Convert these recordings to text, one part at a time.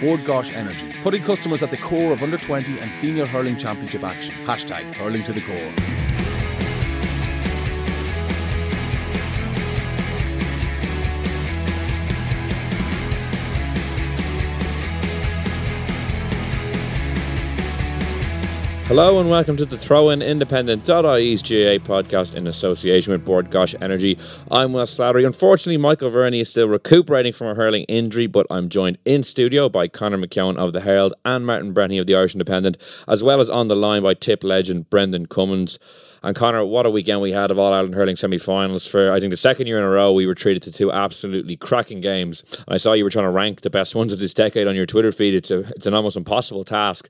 Bord Gáis Energy, putting customers at the core of under 20 and senior hurling championship action. Hashtag hurling to the core. Hello and welcome to the Throw In Independent.ie's GAA podcast in association with Bord Gáis Energy. I'm Wes Slattery. Unfortunately, Michael Verney is still recuperating from a hurling injury, but I'm joined in studio by Conor McKeon of the Herald and Martin Breheny of the Irish Independent, as well as on the line by tip legend Brendan Cummins. And Connor, what a weekend we had of All Ireland hurling semi-finals for I think the second year in a row. We were treated to two absolutely cracking games. And I saw you were trying to rank the best ones of this decade on your Twitter feed. It's a it's an almost impossible task.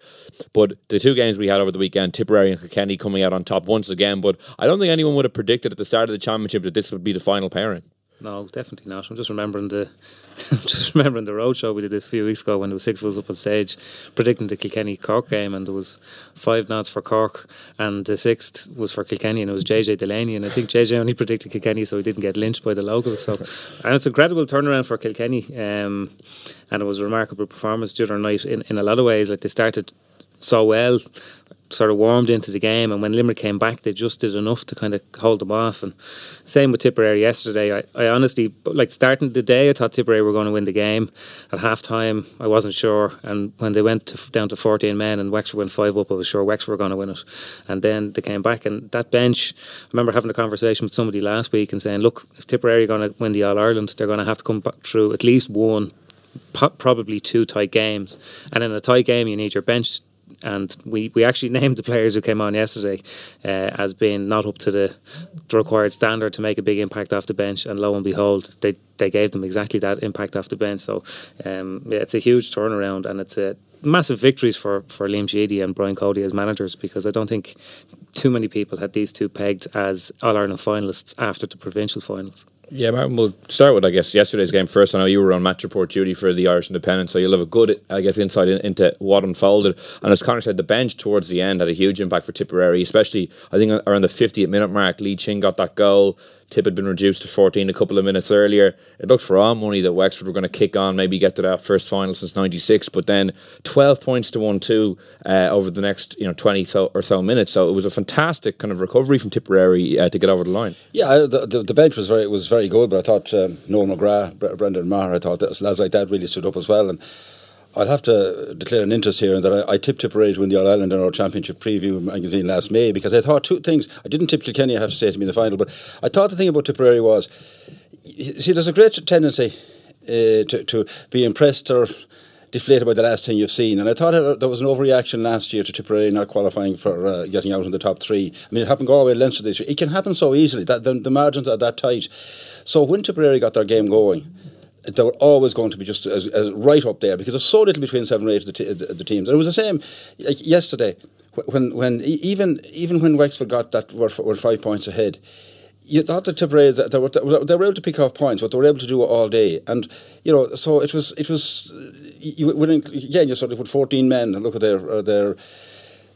But the two games we had over the weekend, Tipperary and Kilkenny coming out on top once again. But I don't think anyone would have predicted at the start of the championship that this would be the final pairing. No, definitely not. I'm just remembering the just remembering the roadshow we did a few weeks ago when there was six of us up on stage predicting the Kilkenny Cork game and there was five nods for Cork and the sixth was for Kilkenny and it was JJ Delaney and I think JJ only predicted Kilkenny so he didn't get lynched by the locals. So and it's a incredible turnaround for Kilkenny. Um, and it was a remarkable performance during the night in, in a lot of ways. Like they started so well, sort of warmed into the game, and when Limerick came back, they just did enough to kind of hold them off. And same with Tipperary yesterday. I, I honestly, like starting the day, I thought Tipperary were going to win the game. At half time, I wasn't sure, and when they went to, down to 14 men and Wexford went five up, I was sure Wexford were going to win it. And then they came back, and that bench. I remember having a conversation with somebody last week and saying, "Look, if Tipperary are going to win the All Ireland, they're going to have to come back through at least one." Probably two tight games, and in a tight game, you need your bench and we, we actually named the players who came on yesterday uh, as being not up to the, the required standard to make a big impact off the bench. And lo and behold, they, they gave them exactly that impact off the bench. So um, yeah, it's a huge turnaround and it's a massive victories for, for Liam Sheedy and Brian Cody as managers because I don't think too many people had these two pegged as All Ireland finalists after the provincial finals. Yeah, Martin, we'll start with, I guess, yesterday's game first. I know you were on match report duty for the Irish Independent, so you'll have a good, I guess, insight in, into what unfolded. And as Connor said, the bench towards the end had a huge impact for Tipperary, especially, I think, around the 50th minute mark. Lee Chin got that goal. Tip had been reduced to 14 a couple of minutes earlier. It looked for all money that Wexford were going to kick on, maybe get to that first final since 96, but then 12 points to 1 2 uh, over the next you know 20 so, or so minutes. So it was a fantastic kind of recovery from Tipperary uh, to get over the line. Yeah, the, the, the bench was very was very good, but I thought um, Noel McGrath, Brendan Maher, I thought that lads like that really stood up as well. And I'd have to declare an interest here in that I, I tipped Tipperary to win the All Ireland in our championship preview magazine last May because I thought two things. I didn't tip Kilkenny, I have to say, to be in the final, but I thought the thing about Tipperary was, see, there's a great tendency uh, to, to be impressed or deflated by the last thing you've seen. And I thought there was an overreaction last year to Tipperary not qualifying for uh, getting out in the top three. I mean, it happened Galway and Leinster this year. It can happen so easily. That the, the margins are that tight. So when Tipperary got their game going, they were always going to be just as, as right up there because there's so little between seven or eight of the, t- the, the teams. And it was the same like yesterday when when even even when Wexford got that were, were five points ahead. You thought that Tipperary that they were, they were able to pick off points, but they were able to do all day, and you know, so it was it was you when again you sort of put fourteen men and look at their uh, their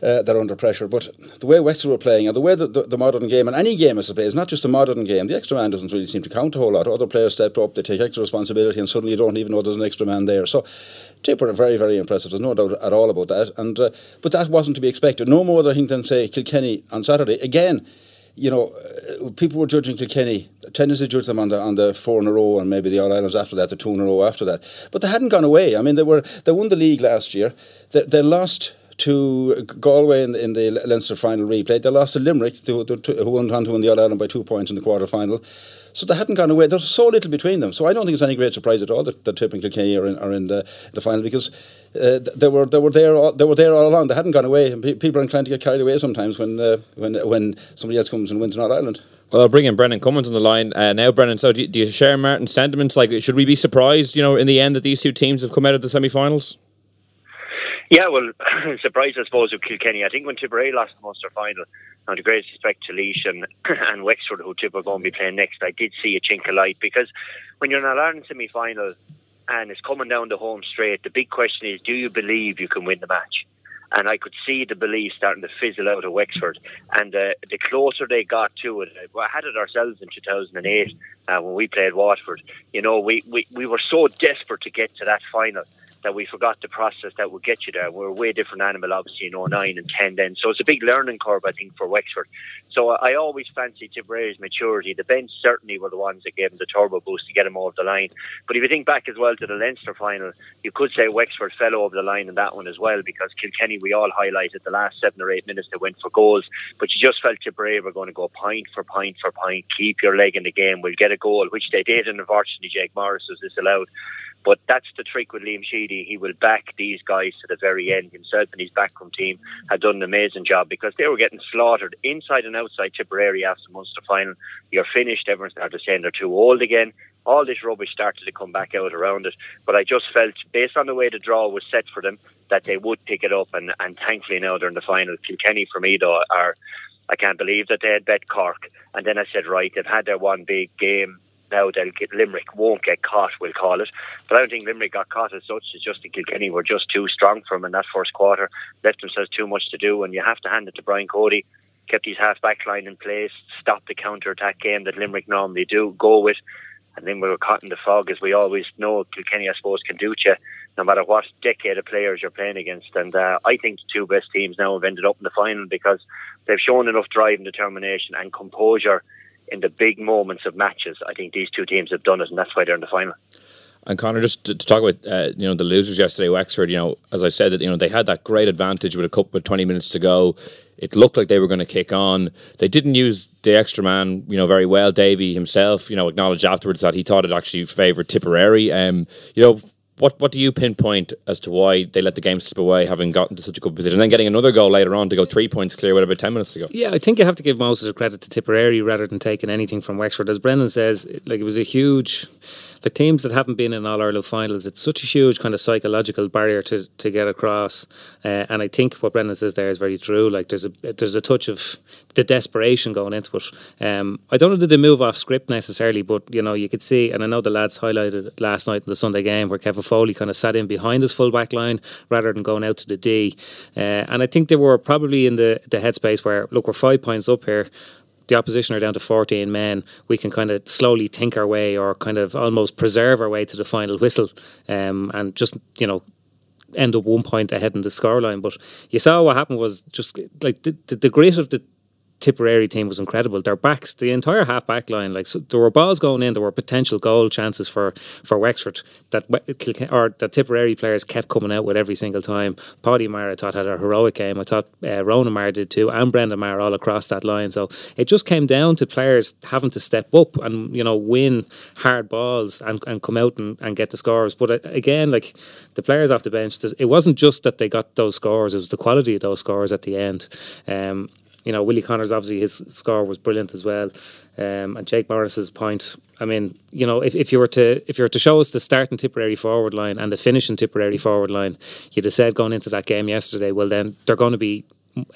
uh, they're under pressure. But the way Wexford were playing and the way that the, the, modern game and any game is to play is not just a modern game. The extra man doesn't really seem to count a whole lot. Other players step up, they take extra responsibility, and suddenly you don't even know there's an extra man there. So Tipper are very, very impressive. There's no doubt at all about that. And uh, but that wasn't to be expected. No more, I think, than say Kilkenny on Saturday. Again, you know, uh, people were judging Kilkenny, tendency to judge them on the on the four in a row and maybe the All Irelands after that, the two in a row after that. But they hadn't gone away. I mean, they were they won the league last year. They, they lost to Galway in, in the Leinster final replay. They lost to Limerick, who, who went on to win the All Ireland by two points in the quarter final. So they hadn't gone away. There's so little between them. So I don't think it's any great surprise at all that, that Tip and Kilkenny are in, are in the, the final because uh, they were they were there all, they were there all along. They hadn't gone away. And pe- people are inclined to get carried away sometimes when uh, when when somebody else comes and wins an All Ireland. Well, I'll bring in Brendan Cummins on the line uh, now. Brendan, so do you, do you share Martin's sentiments? Like, should we be surprised, you know, in the end that these two teams have come out of the semi-finals? Yeah, well, surprise, I suppose, with Kilkenny. I think when Tipperary lost the Munster final, and the greatest respect to Laois and, and Wexford, who Tip are going to be playing next, I did see a chink of light because when you're in an Ireland semi final and it's coming down the home straight, the big question is do you believe you can win the match? And I could see the belief starting to fizzle out of Wexford. And uh, the closer they got to it, I had it ourselves in 2008 uh, when we played Waterford. You know, we, we, we were so desperate to get to that final that we forgot the process that would get you there. We're a way different animal, obviously, in 09 and 10 then. So it's a big learning curve, I think, for Wexford. So I always fancied Tipperary's maturity. The bench certainly were the ones that gave him the turbo boost to get him over the line. But if you think back as well to the Leinster final, you could say Wexford fell over the line in that one as well because Kilkenny, we all highlighted the last seven or eight minutes they went for goals. But you just felt Tipperary were going to go point for point for point, keep your leg in the game, we'll get a goal, which they did, and unfortunately Jake Morris was disallowed. But that's the trick with Liam Sheedy. He will back these guys to the very end. Himself and his backroom team had done an amazing job because they were getting slaughtered inside and outside Tipperary after Munster final. You're finished. Everyone started saying they're too old again. All this rubbish started to come back out around it. But I just felt, based on the way the draw was set for them, that they would pick it up. And, and thankfully now they're in the final. Kilkenny, for me, though, are. I can't believe that they had bet Cork. And then I said, right, they've had their one big game now they'll get Limerick won't get caught, we'll call it. But I don't think Limerick got caught as such. It's just that Kilkenny were just too strong for them in that first quarter, left themselves too much to do, and you have to hand it to Brian Cody. Kept his half back line in place, stopped the counter attack game that Limerick normally do, go with. And then we were caught in the fog, as we always know Kilkenny, I suppose, can do to no matter what decade of players you're playing against. And uh, I think the two best teams now have ended up in the final because they've shown enough drive and determination and composure in the big moments of matches. I think these two teams have done it, and that's why they're in the final. And Connor, just to, to talk about uh, you know the losers yesterday, Wexford. You know, as I said, that you know they had that great advantage with a couple with twenty minutes to go. It looked like they were going to kick on. They didn't use the extra man, you know, very well. Davy himself, you know, acknowledged afterwards that he thought it actually favoured Tipperary. Um, you know, what what do you pinpoint as to why they let the game slip away, having gotten to such a good position, and then getting another goal later on to go three points clear with about ten minutes to go? Yeah, I think you have to give of the credit to Tipperary rather than taking anything from Wexford. As Brendan says, like it was a huge the teams that haven't been in All Ireland finals, it's such a huge kind of psychological barrier to, to get across. Uh, and I think what Brendan says there is very true. Like there's a there's a touch of the desperation going into it. Um, I don't know did they move off script necessarily, but you know you could see, and I know the lads highlighted last night in the Sunday game where Kevin Foley kind of sat in behind his full back line rather than going out to the D. Uh, and I think they were probably in the the headspace where look we're five points up here the opposition are down to 14 men, we can kind of slowly think our way or kind of almost preserve our way to the final whistle um, and just, you know, end up one point ahead in the scoreline. But you saw what happened was just like the, the, the grit of the Tipperary team was incredible. Their backs, the entire half back line, like so there were balls going in, there were potential goal chances for for Wexford that or the Tipperary players kept coming out with every single time. Paddy Maher, I thought, had a heroic game. I thought uh, Ronan Maher did too, and Brendan Maher all across that line. So it just came down to players having to step up and you know win hard balls and, and come out and, and get the scores. But uh, again, like the players off the bench, it wasn't just that they got those scores; it was the quality of those scores at the end. Um, you know, Willie Connors obviously his score was brilliant as well, um, and Jake Morris's point. I mean, you know, if, if you were to if you were to show us the starting Tipperary forward line and the finishing Tipperary forward line, you'd have said going into that game yesterday. Well, then they're going to be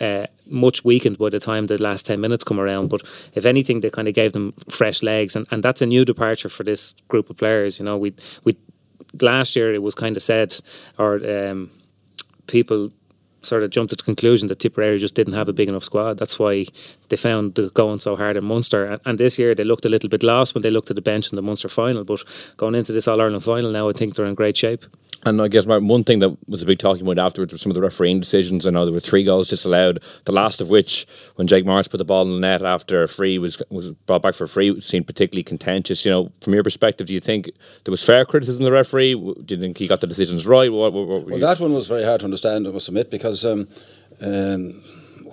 uh, much weakened by the time the last 10 minutes come around. But if anything, they kind of gave them fresh legs. And, and that's a new departure for this group of players. You know, we, we last year it was kind of said, or um, people sort of jumped to the conclusion that Tipperary just didn't have a big enough squad. That's why they found the going so hard in Munster. And, and this year they looked a little bit lost when they looked at the bench in the Munster final. But going into this All Ireland final now, I think they're in great shape. And I guess Martin, one thing that was a big talking point afterwards was some of the refereeing decisions. I know there were three goals disallowed. The last of which, when Jake Morris put the ball in the net after a free was was brought back for free, seemed particularly contentious. You know, from your perspective, do you think there was fair criticism of the referee? Do you think he got the decisions right? What, what, what well, that one was very hard to understand. I must admit because. Um, um,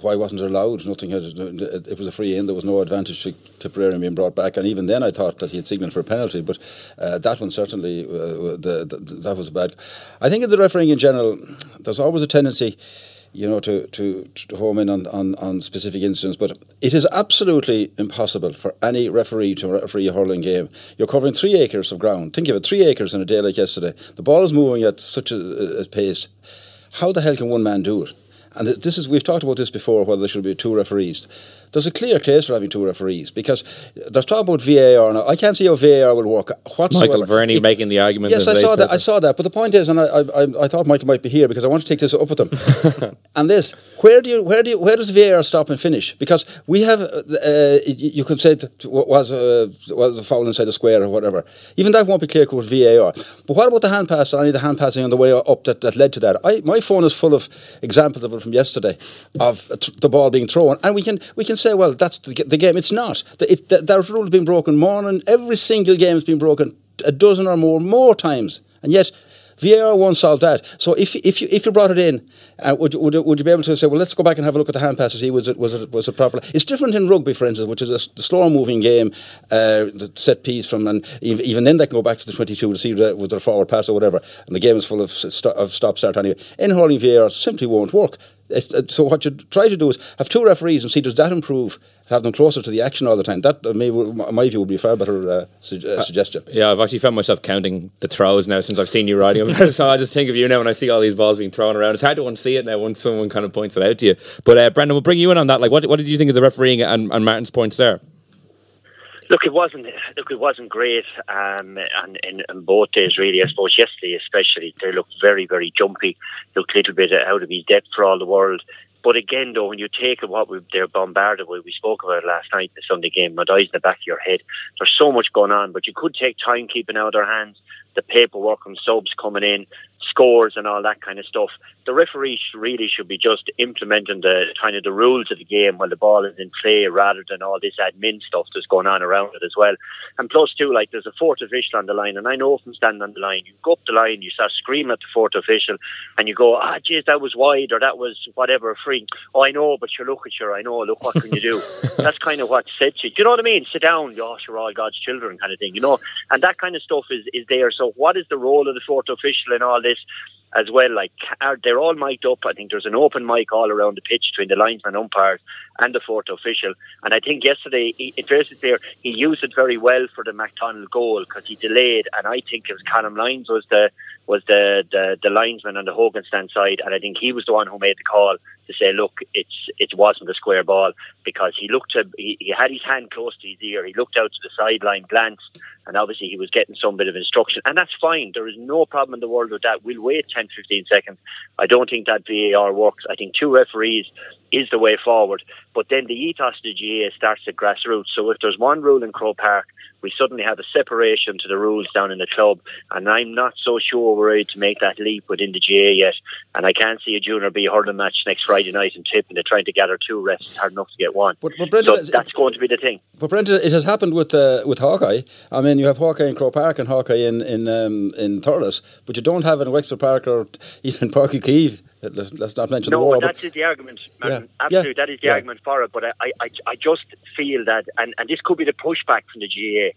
why wasn't it allowed? Nothing had. It was a free in. There was no advantage to Tipperary being brought back. And even then, I thought that he had signalled for a penalty. But uh, that one certainly, uh, the, the, that was bad. I think in the refereeing in general, there's always a tendency. You know, to, to, to home in on, on, on specific incidents, but it is absolutely impossible for any referee to referee a hurling game. You're covering three acres of ground. Think of it, three acres in a day like yesterday. The ball is moving at such a, a pace. How the hell can one man do it? And this is we've talked about this before whether there should be two referees there's a clear case for having two referees because there's talk about VAR now. I can't see how VAR will work whatsoever. Michael Verney it, making the argument. Yes, I saw that. I saw that. But the point is, and I, I, I thought Michael might be here because I want to take this up with him. and this, where do you, where do you, where does VAR stop and finish? Because we have, uh, you can say that was a was a foul inside the square or whatever. Even that won't be clear with VAR. But what about the hand pass? Any of the hand passing on the way up that, that led to that? I, my phone is full of examples of it from yesterday of the ball being thrown, and we can we can say, well, that's the, the game. It's not. The, it, the, that rule has been broken more than every single game has been broken a dozen or more more times, and yet. VAR won't solve that. So if if you if you brought it in, uh, would, would would you be able to say, well, let's go back and have a look at the hand passes? See, was it was it was it proper? It's different in rugby, for instance, which is a, slower moving game, uh, the set piece from, and even, then they can go back to the twenty two to see was there a forward pass or whatever, and the game is full of, st- of stop start anyway. In hurling, VAR simply won't work. Uh, so what you try to do is have two referees and see does that improve have them closer to the action all the time. That, uh, may, my view, would be a far better uh, su- uh, suggestion. Yeah, I've actually found myself counting the throws now since I've seen you riding so I just think of you now when I see all these balls being thrown around. It's hard to unsee it now when someone kind of points it out to you. But uh, Brendan, we'll bring you in on that. Like, what, what did you think of the refereeing and, and Martin's points there? Look, it wasn't. Look, it wasn't great, um, and in, both days, really. I suppose yesterday, especially, they looked very, very jumpy. Looked a little bit out of his depth for all the world. But again, though, when you take what we, they're bombarded with, we spoke about it last night, the Sunday game, my eyes in the back of your head. There's so much going on, but you could take time keeping out of their hands, the paperwork and subs coming in, scores and all that kind of stuff. The referee really should be just implementing the kind of the rules of the game while the ball is in play rather than all this admin stuff that's going on around it as well. And plus too, like there's a fourth official on the line and I know from standing on the line, you go up the line, you start screaming at the fourth official and you go, ah geez, that was wide or that was whatever free. Oh I know, but you look at you, I know, look what can you do? That's kind of what sets you. Do you know what I mean? Sit down, gosh, you're all God's children kind of thing, you know? And that kind of stuff is, is there. So what is the role of the fourth official in all this? As well. Like they're all mic'd up. I think there's an open mic all around the pitch between the linesman, umpires, and the fourth official. And I think yesterday, he, it very clear, he used it very well for the McDonald goal because he delayed. And I think it was Callum Lines was the was the, the the linesman on the Hogan stand side, and I think he was the one who made the call to say, look, it's it wasn't a square ball because he looked to he, he had his hand close to his ear, he looked out to the sideline, glanced, and obviously he was getting some bit of instruction, and that's fine. There is no problem in the world with that. We'll wait 10, 15 seconds. I don't think that VAR works. I think two referees is the way forward. But then the ethos of the GAA starts at grassroots. So if there's one rule in Croke Park, we suddenly have a separation to the rules down in the club. And I'm not so sure we're ready to make that leap within the GAA yet. And I can't see a junior B hurling match next Friday night in Tip and they're trying to gather two refs. Hard enough to get one. But, but Brendan, so that's going to be the thing. But Brendan, it has happened with uh, with Hawkeye. I mean, you have Hawkeye in Croke Park and Hawkeye in in um, in Thurles, but you don't have in Wexford Park or even Páirc Uí Let's not mention no, the war. No, that's the argument, Martin. Yeah. Absolutely, yeah. that is the yeah. argument for it. But I, I, I just feel that, and, and this could be the pushback from the GAA,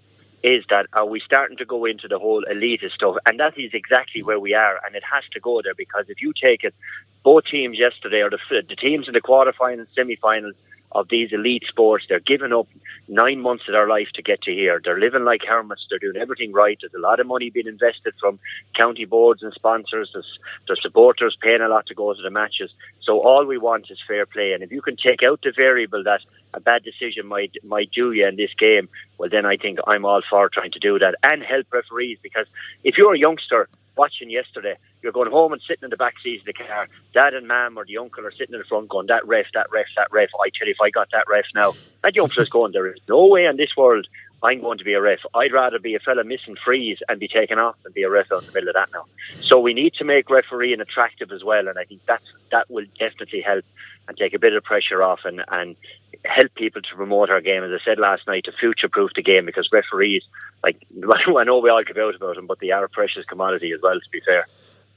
is that are we starting to go into the whole elitist stuff? And that is exactly where we are, and it has to go there because if you take it, both teams yesterday, or the, the teams in the quarterfinals, semi-finals, of these elite sports. They're giving up nine months of their life to get to here. They're living like hermits. They're doing everything right. There's a lot of money being invested from county boards and sponsors. There's, there's supporters paying a lot to go to the matches. So all we want is fair play. And if you can take out the variable that a bad decision might might do you in this game, well then I think I'm all for trying to do that and help referees because if you're a youngster watching yesterday. You're going home and sitting in the back seat of the car. Dad and mum or the uncle are sitting in the front going, that ref, that ref, that ref. I tell you, if I got that ref now, that youngster's going, there is no way in this world I'm going to be a ref. I'd rather be a fella missing frees and be taken off than be a ref out in the middle of that now. So we need to make refereeing attractive as well, and I think that's that will definitely help and take a bit of pressure off and, and help people to promote our game. As I said last night, to future proof the game because referees, like I know we all give out about them, but they are a precious commodity as well. To be fair.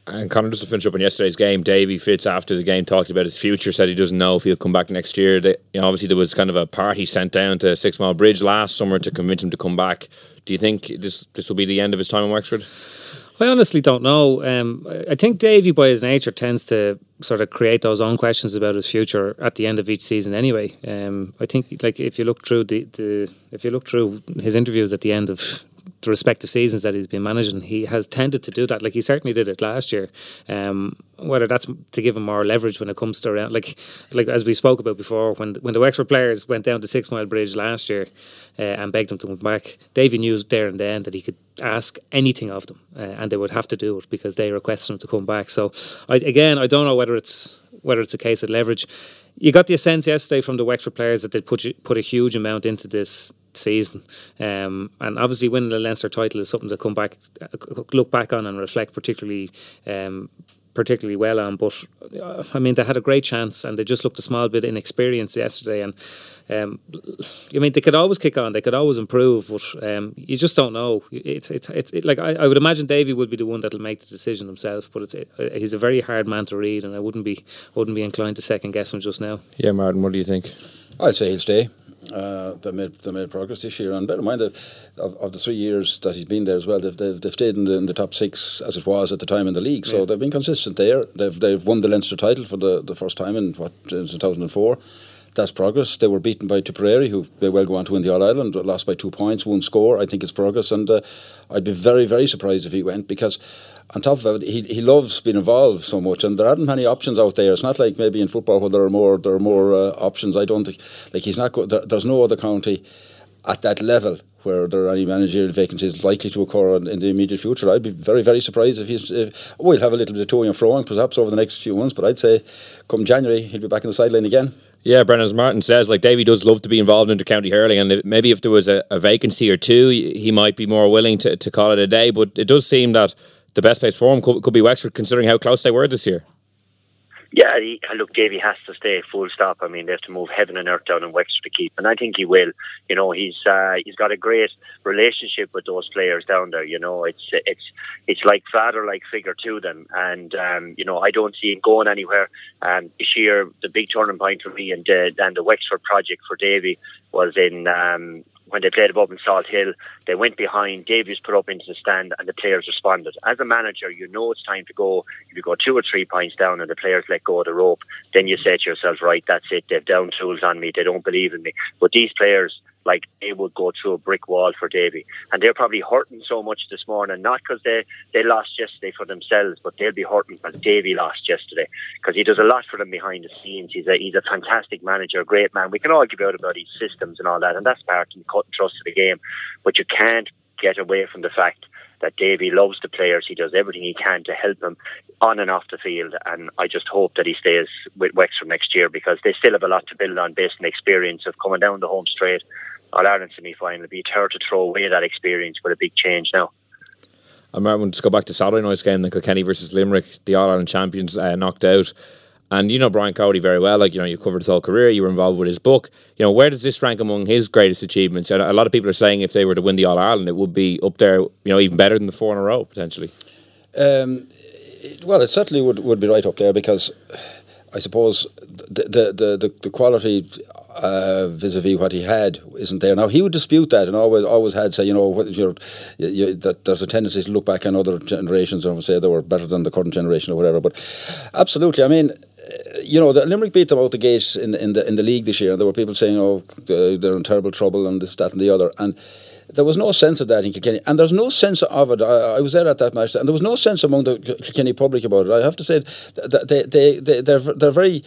And Conor, just to finish up on yesterday's game, Davy Fitz after the game talked about his future, said he doesn't know if he'll come back next year. They, you know, obviously, there was kind of a party sent down to Six Mile Bridge last summer to convince him to come back. Do you think this this will be the end of his time in Wexford? I honestly don't know. Um, I think Davy, by his nature, tends to sort of create those own questions about his future at the end of each season. Anyway, um, I think like if you look through the, the if you look through his interviews at the end of the respective seasons that he's been managing, he has tended to do that. Like he certainly did it last year. Um, whether that's to give him more leverage when it comes to around, like like as we spoke about before, when when the Wexford players went down to Six Mile Bridge last year uh, and begged him to come back, Davy knew there and then that he could ask anything of them, uh, and they would have to do it because they requested him to come back. So, I, again, I don't know whether it's whether it's a case of leverage. You got the sense yesterday from the Wexford players that they put put a huge amount into this season. Um, and obviously, winning the Leinster title is something to come back, look back on, and reflect particularly. Um, particularly well on, but uh, I mean they had a great chance and they just looked a small bit inexperienced yesterday. And um, I mean they could always kick on, they could always improve, but um, you just don't know. It's it's it's it, like I, I, would imagine Davy would be the one that'll make the decision himself, but it's it, he's a very hard man to read, and I wouldn't be wouldn't be inclined to second guess him just now. Yeah, Martin, what do you think? I'd say he'll stay. Uh, they made they made progress this year, and bear in mind that of, of the three years that he's been there as well, they've, they've, they've stayed in the, in the, top six as it was at the time in the league. So yeah. they've been consistent there. They've they've won the Leinster title for the, the first time in what in 2004. That's progress. They were beaten by Tipperary, who may well go on to win the All Ireland, lost by two points, won't score. I think it's progress, and uh, I'd be very very surprised if he went because on top of it, he, he loves being involved so much, and there aren't many options out there. It's not like maybe in football where there are more there are more uh, options. I don't think like he's not. Go, there, there's no other county at that level where there are any managerial vacancies likely to occur in, in the immediate future. I'd be very very surprised if he's. If, we'll have a little bit of toing and froing perhaps over the next few months, but I'd say come January he'll be back in the sideline again. Yeah, Brendan Martin says, like Davy does love to be involved in county hurling, and maybe if there was a, a vacancy or two, he might be more willing to, to call it a day. But it does seem that the best place for him could, could be Wexford, considering how close they were this year. Yeah, he, look, Davy has to stay full stop. I mean, they have to move heaven and earth down in Wexford to keep, and I think he will. You know, he's uh, he's got a great relationship with those players down there. You know, it's it's it's like father like figure to them, and um, you know, I don't see him going anywhere. Um, this year, the big turning point for me and uh, and the Wexford project for Davy was in um, when they played above in Salt Hill, they went behind, Davy's put up into the stand, and the players responded. As a manager, you know it's time to go. If you go two or three points down and the players let go of the rope, then you say to yourself, right, that's it, they've down tools on me, they don't believe in me. But these players, like they would go through a brick wall for Davy. And they're probably hurting so much this morning, not because they, they lost yesterday for themselves, but they'll be hurting because Davy lost yesterday. Because he does a lot for them behind the scenes. He's a he's a fantastic manager, a great man. We can all give out about his systems and all that, and that's part the cut and trust of the game. But you can't get away from the fact that Davy loves the players. He does everything he can to help them on and off the field. And I just hope that he stays with Wexford next year because they still have a lot to build on based on the experience of coming down the home straight All Ireland semi final. It'd be hard to throw away that experience with a big change now. I remember to go back to Saturday night's game, the Kilkenny versus Limerick, the All Ireland champions uh, knocked out. And you know Brian Cody very well. Like you know, you covered his whole career. You were involved with his book. You know, where does this rank among his greatest achievements? And a lot of people are saying if they were to win the All Ireland, it would be up there. You know, even better than the four in a row potentially. Um, well, it certainly would, would be right up there because I suppose the the the, the quality uh, vis-a-vis what he had isn't there now. He would dispute that and always always had say you know what you you, that there's a tendency to look back on other generations and say they were better than the current generation or whatever. But absolutely, I mean you know, the Limerick beat them out the gate in in the in the league this year, and there were people saying, "Oh, they're in terrible trouble," and this, that, and the other. And there was no sense of that in Kilkenny, and there's no sense of it. I, I, was there at that match, and there was no sense among the Kilkenny public about it. I have to say, they, they, they, they're, they're very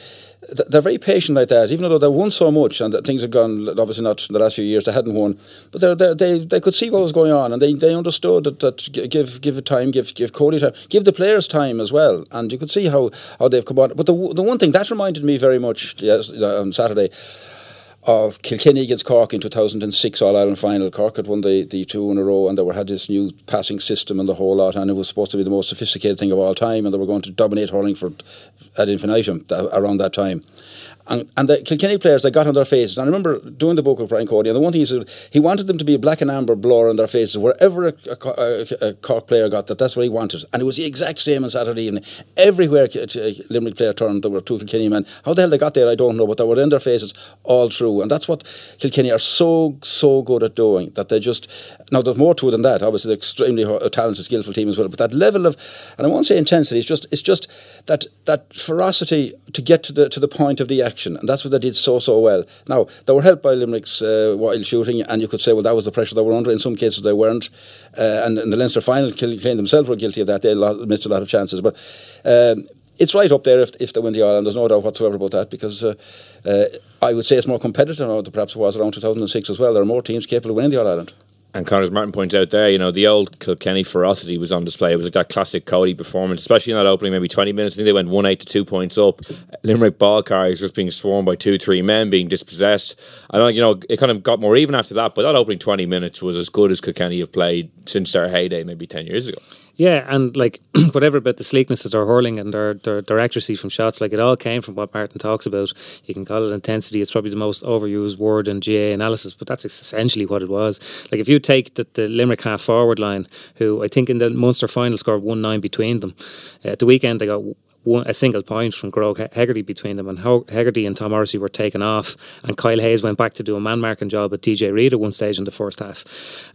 they're very patient like that, even though they won so much and things have gone obviously not in the last few years they hadn't won, but they're, they're, they they could see what was going on and they, they understood that, that give give it time, give give Cody time, give the players time as well, and you could see how, how they've come on. But the the one thing that reminded me very much yes, on Saturday of Kilkenny against Cork in 2006 All Ireland final. Cork had won the, the two in a row and they were had this new passing system and the whole lot and it was supposed to be the most sophisticated thing of all time and they were going to dominate hurling for ad infinitum uh, around that time. And, and the Kilkenny players, they got on their faces. And I remember doing the book with Brian Cody, and the one thing he said, he wanted them to be a black and amber blur on their faces. Wherever a, a, a, Cork player got that, that's what he wanted. And it was the exact same on Saturday evening. Everywhere a Limerick player turned, there were two Kilkenny men. How the hell they got there, I don't know, but they were in their faces all through. And that's what Kilkenny are so, so good at doing, that they just, now there's more to it than that. Obviously, they're extremely talented, skillful team as well. But that level of, and I won't say intensity, it's just, it's just that, that ferocity to get to the, to the point of the action and that's what they did so so well. Now they were helped by Limerick's uh, wild shooting, and you could say, well, that was the pressure they were under. In some cases, they weren't, uh, and in the Leinster final, Kilkenny themselves were guilty of that. They missed a lot of chances, but. Um, it's right up there if, if they win the Ireland. There's no doubt whatsoever about that because uh, uh, I would say it's more competitive than perhaps it was around 2006 as well. There are more teams capable of winning the All Ireland. And Connors Martin points out there, you know, the old Kilkenny ferocity was on display. It was like that classic Cody performance, especially in that opening, maybe 20 minutes. I think they went 1 8 to 2 points up. Limerick ball carriers just being swarmed by two, three men being dispossessed. Know, you know, it kind of got more even after that, but that opening 20 minutes was as good as Kilkenny have played since their heyday, maybe 10 years ago. Yeah, and like whatever about the sleekness of their hurling and their, their, their accuracy from shots, like it all came from what Martin talks about. You can call it intensity; it's probably the most overused word in GAA analysis, but that's essentially what it was. Like if you take the, the Limerick half forward line, who I think in the Munster final scored one nine between them, uh, at the weekend they got one, a single point from Gearóid Hegarty between them, and Hegarty and Tom Morrissey were taken off, and Kyle Hayes went back to do a man marking job at TJ Reid at one stage in the first half.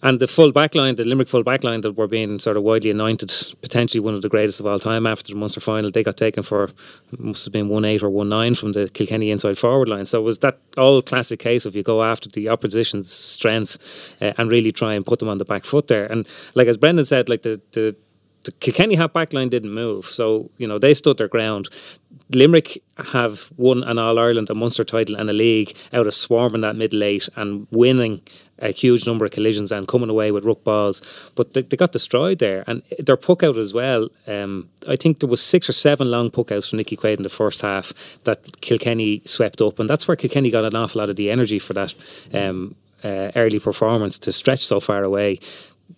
And the full back line, the Limerick full back line that were being sort of widely anointed, potentially one of the greatest of all time after the Munster final, they got taken for must have been one eight or one nine from the Kilkenny inside forward line. So it was that all classic case of you go after the opposition's strengths uh, and really try and put them on the back foot there. And like as Brendan said, like the the the Kilkenny half back line didn't move, so you know they stood their ground. Limerick have won an All Ireland, a Munster title, and a league out of swarming that middle eight and winning a huge number of collisions and coming away with ruck balls. But they, they got destroyed there, and their puck out as well. Um, I think there was six or seven long puck outs from Nicky Quaid in the first half that Kilkenny swept up, and that's where Kilkenny got an awful lot of the energy for that. Um, uh, early performance to stretch so far away.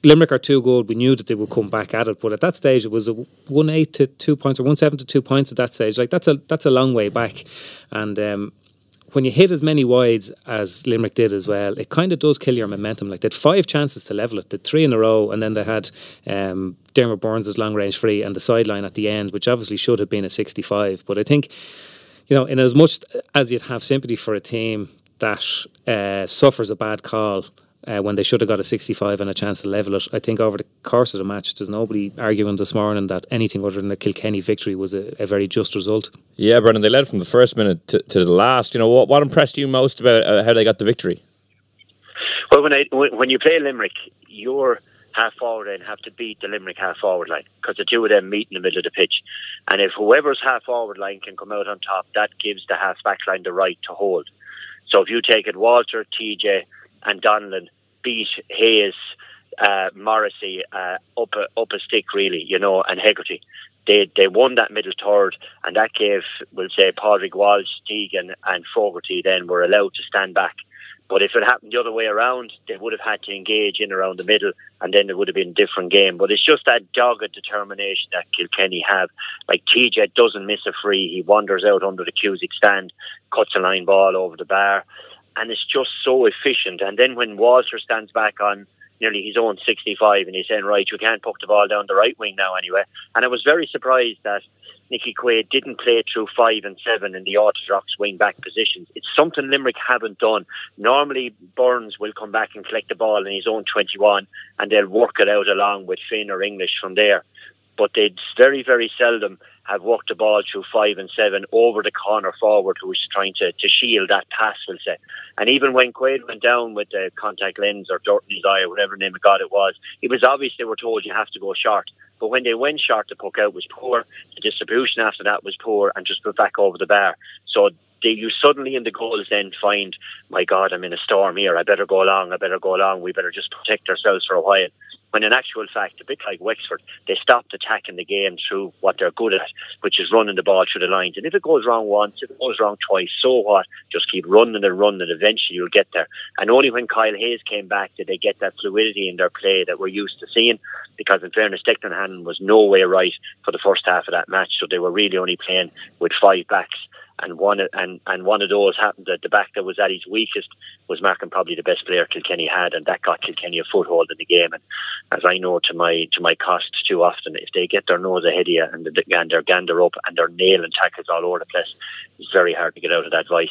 Limerick are too good. We knew that they would come back at it, but at that stage it was a one eight to two points or one seven to two points at that stage. Like that's a that's a long way back, and um, when you hit as many wides as Limerick did as well, it kind of does kill your momentum. Like they had five chances to level it, they three in a row, and then they had um, Dermot Byrnes' long range free and the sideline at the end, which obviously should have been a sixty five. But I think, you know, in as much as you'd have sympathy for a team that uh, suffers a bad call uh, when they should have got a 65 and a chance to level it. I think over the course of the match, there's nobody arguing this morning that anything other than a Kilkenny victory was a, a very just result. Yeah, Brendan, they led from the first minute to, to the last. You know, what, what impressed you most about uh, how they got the victory? Well, when, I, when you play Limerick, your half forward line have to beat the Limerick half forward line because the two of them meet in the middle of the pitch. And if whoever's half forward line can come out on top, that gives the half back line the right to hold. So if you take it, Walter, TJ, and Donlan beat Hayes, uh, Morrissey uh, up a, up a stick really, you know, and Hegarty. They they won that middle third, and that gave, we'll say, Padraig Walsh, Deegan, and Fogarty then were allowed to stand back. But if it happened the other way around, they would have had to engage in around the middle, and then it would have been a different game. But it's just that dogged determination that Kilkenny have. Like TJ doesn't miss a free; he wanders out under the Cusack stand, cuts a line ball over the bar and it's just so efficient. And then when Walter stands back on nearly his own 65 and he's saying, right, you can't puck the ball down the right wing now anyway. And I was very surprised that Nicky Quaid didn't play through five and seven in the orthodox wing back positions. It's something Limerick haven't done. Normally, Byrnes will come back and collect the ball in his own 21 and they'll work it out along with Finn or English from there. But they very, very seldom have worked the ball through five and seven over the corner forward who was trying to, to shield that pass, we'll say. And even when Quaid went down with the contact lens or dirt in his eye or whatever name of God it was, it was obvious they were told you have to go short. But when they went short, the puck out was poor. The distribution after that was poor and just put back over the bar. So they, you suddenly in the goals then find, my God, I'm in a storm here. I better go along. I better go along. We better just protect ourselves for a while. When in actual fact, a bit like Wexford, they stopped attacking the game through what they're good at, which is running the ball through the lines. And if it goes wrong once, if it goes wrong twice, so what? Just keep running and running, and eventually you'll get there. And only when Kyle Hayes came back did they get that fluidity in their play that we're used to seeing. Because in fairness, Declan Hannon was no way right for the first half of that match, so they were really only playing with five backs and one and and one of those happened at the back that was at his weakest was marking probably the best player Kilkenny had, and that got Kilkenny a foothold in the game. And as I know to my to my cost too often, if they get their nose ahead of you and the gander gander up and they're nailing tackles all over the place, it's very hard to get out of that vice.